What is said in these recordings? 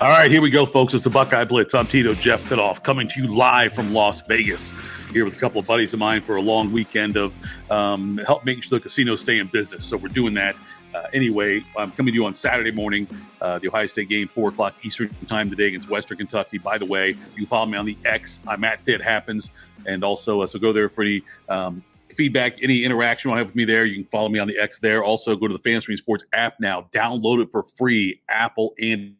All right, here we go, folks. It's the Buckeye Blitz. I'm Tito Jeff Thitoff coming to you live from Las Vegas. Here with a couple of buddies of mine for a long weekend of um, help making sure the casinos stay in business. So we're doing that. Uh, anyway, I'm coming to you on Saturday morning, uh, the Ohio State game, 4 o'clock Eastern time today against Western Kentucky. By the way, you follow me on the X. I'm at ThitHappens. And also, uh, so go there for any um, feedback, any interaction you want to have with me there, you can follow me on the X there. Also, go to the FanStream Sports app now. Download it for free, Apple and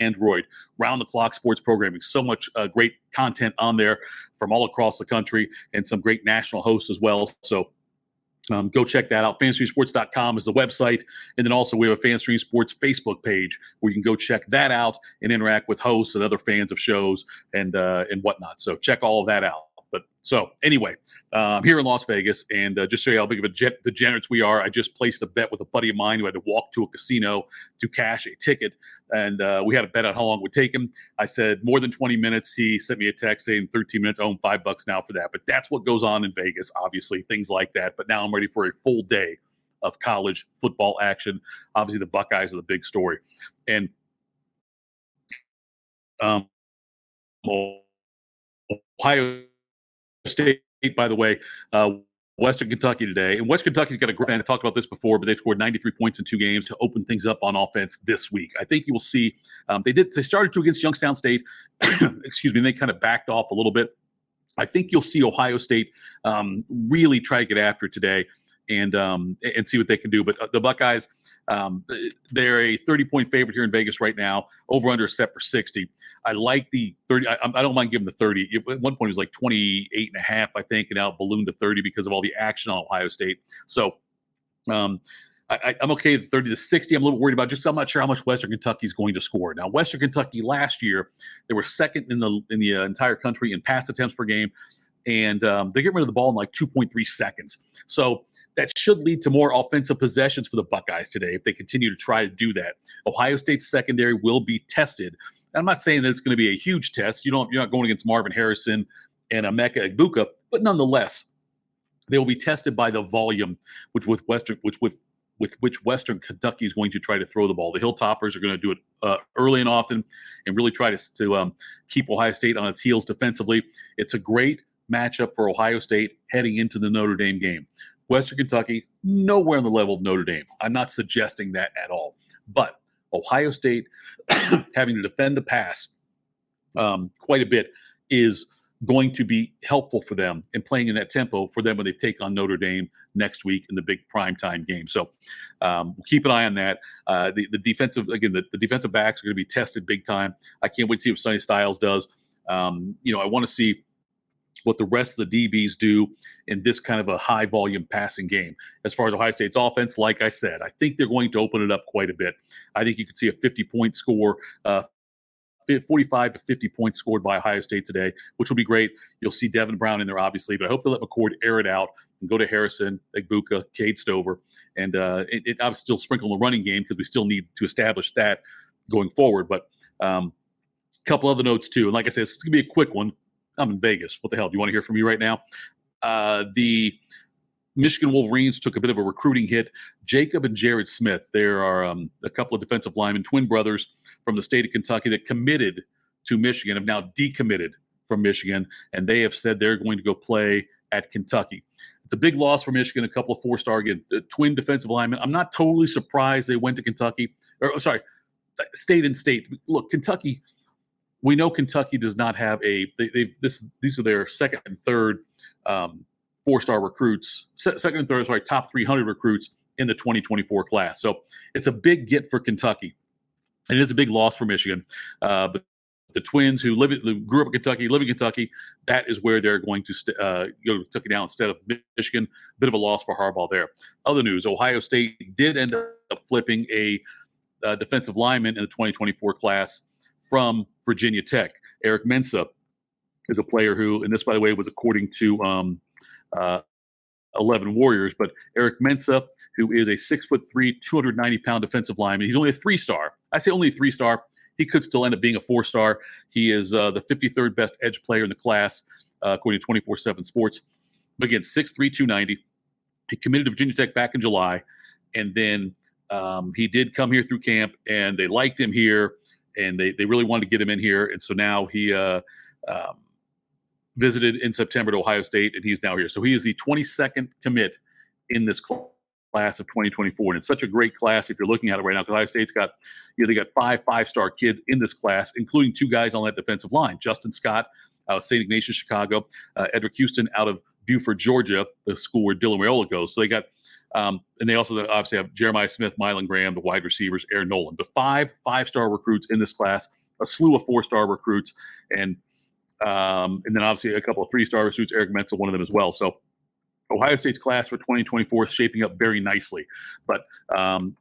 Android. Round the clock sports programming. So much uh, great content on there from all across the country and some great national hosts as well. So, um, go check that out. FanStreamSports.com is the website. And then also, we have a FanStream Sports Facebook page where you can go check that out and interact with hosts and other fans of shows and, uh, and whatnot. So, check all of that out. But so anyway, uh, I'm here in Las Vegas, and uh, just show you how big of a jet degenerates we are. I just placed a bet with a buddy of mine who had to walk to a casino to cash a ticket, and uh, we had a bet on how long it would take him. I said more than 20 minutes. He sent me a text saying 13 minutes. I own five bucks now for that. But that's what goes on in Vegas, obviously things like that. But now I'm ready for a full day of college football action. Obviously, the Buckeyes are the big story, and um, Ohio State, by the way, uh, Western Kentucky today. And West Kentucky's got a great. I talked about this before, but they've scored 93 points in two games to open things up on offense this week. I think you will see um, they did they started to against Youngstown State, excuse me, and they kind of backed off a little bit. I think you'll see Ohio State um, really try to get after today and um, and see what they can do. But uh, the Buckeyes, um, they're a 30 point favorite here in Vegas right now. Over under set for 60. I like the 30. I, I, don't mind giving the 30. At one point, it was like 28 and a half, I think, and now ballooned to 30 because of all the action on Ohio State. So. Um, I, am okay with 30 to 60. I'm a little worried about just I'm not sure how much Western Kentucky is going to score. Now, Western Kentucky last year they were second in the in the uh, entire country in pass attempts per game and um, they get rid of the ball in like 2.3 seconds. So that should lead to more offensive possessions for the Buckeyes today if they continue to try to do that. Ohio State's secondary will be tested. I'm not saying that it's going to be a huge test. You don't, you're not going against Marvin Harrison and Emeka Egbuka, but nonetheless, they will be tested by the volume, which with Western, which with with which Western Kentucky is going to try to throw the ball. The Hilltoppers are going to do it uh, early and often, and really try to to um, keep Ohio State on its heels defensively. It's a great matchup for Ohio State heading into the Notre Dame game. Western Kentucky, nowhere on the level of Notre Dame. I'm not suggesting that at all. But Ohio State having to defend the pass um, quite a bit is going to be helpful for them and playing in that tempo for them when they take on Notre Dame next week in the big primetime game. So um, we'll keep an eye on that. Uh, the, the defensive, again, the, the defensive backs are going to be tested big time. I can't wait to see what Sonny Styles does. Um, you know, I want to see what the rest of the DBs do in this kind of a high volume passing game. As far as Ohio State's offense, like I said, I think they're going to open it up quite a bit. I think you could see a 50 point score. Uh, 45 to 50 points scored by Ohio State today, which will be great. You'll see Devin Brown in there, obviously, but I hope they let McCord air it out and go to Harrison, Egbuka, Cade Stover, and uh, it, it obviously still sprinkle the running game because we still need to establish that going forward. But um, a couple other notes too, and like I said, it's going to be a quick one. I'm in Vegas. What the hell? Do you want to hear from me right now? Uh, the Michigan Wolverines took a bit of a recruiting hit. Jacob and Jared Smith, there are um, a couple of defensive linemen, twin brothers from the state of Kentucky that committed to Michigan, have now decommitted from Michigan, and they have said they're going to go play at Kentucky. It's a big loss for Michigan. A couple of four-star again, twin defensive linemen. I'm not totally surprised they went to Kentucky, or sorry, state and state. Look, Kentucky we know Kentucky does not have a They've this these are their second and third um, four star recruits, second and third sorry top 300 recruits in the 2024 class. So it's a big get for Kentucky. And it is a big loss for Michigan. Uh, but the twins who live who grew up in Kentucky, live in Kentucky, that is where they're going to st- uh, go to Kentucky now instead of Michigan. Bit of a loss for Harbaugh there. Other news: Ohio State did end up flipping a uh, defensive lineman in the 2024 class from Virginia Tech. Eric Mensah is a player who, and this, by the way, was according to um, uh, 11 Warriors, but Eric Mensah, who is a six foot three, 290 pound defensive lineman. He's only a three star. I say only three star. He could still end up being a four star. He is uh, the 53rd best edge player in the class, uh, according to 24 7 Sports. But again, 6'3, 290. He committed to Virginia Tech back in July. And then um, he did come here through camp, and they liked him here and they they really wanted to get him in here, and so now he. Uh, um, visited in September to Ohio State, and he's now here. So he is the 22nd commit in this class of 2024, and it's such a great class if you're looking at it right now. Because Ohio State's got, you know, they got five five-star kids in this class, including two guys on that defensive line: Justin Scott out of St. Ignatius, Chicago, uh, Eddrick Houston out of Buford, Georgia, the school where Dylan Raiola goes. So they got. Um, and they also obviously have Jeremiah Smith, Mylan Graham, the wide receivers, Air Noland. The five five-star recruits in this class, a slew of four-star recruits, and um, and then obviously a couple of three star recruits, Eric Mensah, one of them as well. So Ohio State's class for 2024 is shaping up very nicely. But um,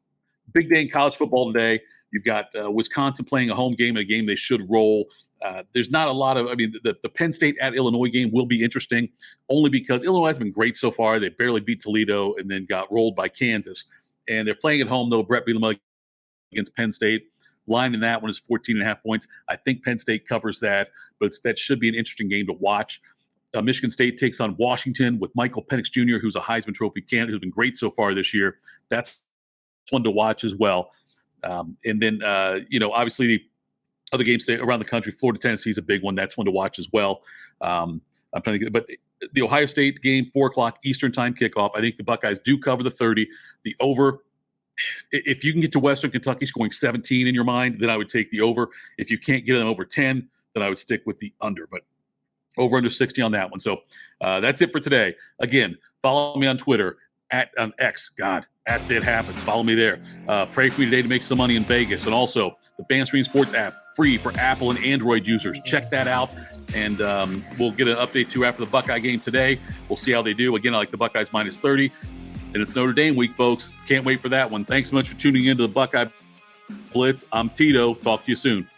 big day in college football today. You've got uh, Wisconsin playing a home game, a game they should roll. Uh, there's not a lot of, I mean, the, the Penn State at Illinois game will be interesting only because Illinois has been great so far. They barely beat Toledo and then got rolled by Kansas. And they're playing at home, though, Bret Bielema against Penn State. Line in that one is 14 and a half points. I think Penn State covers that, but that should be an interesting game to watch. Uh, Michigan State takes on Washington with Michael Penix Jr., who's a Heisman Trophy candidate who's been great so far this year. That's one to watch as well. Um, and then, uh, you know, obviously the other games around the country, Florida, Tennessee is a big one. That's one to watch as well. Um, I'm trying to get, but the Ohio State game, four o'clock Eastern time kickoff. I think the Buckeyes do cover the 30. The over if you can get to Western Kentucky scoring 17 in your mind, then I would take the over. If you can't get them over 10, then I would stick with the under. But over under 60 on that one. So uh, that's it for today. Again, follow me on Twitter at on X. God, at ThitHappens. Follow me there. Uh, pray for me today to make some money in Vegas, and also the FanStream Sports app, free for Apple and Android users. Check that out, and um, we'll get an update too after the Buckeye game today. We'll see how they do. Again, I like the Buckeyes minus 30. And it's Notre Dame week, folks. Can't wait for that one. Thanks so much for tuning in to the Buckeye Blitz. I'm Tito. Talk to you soon.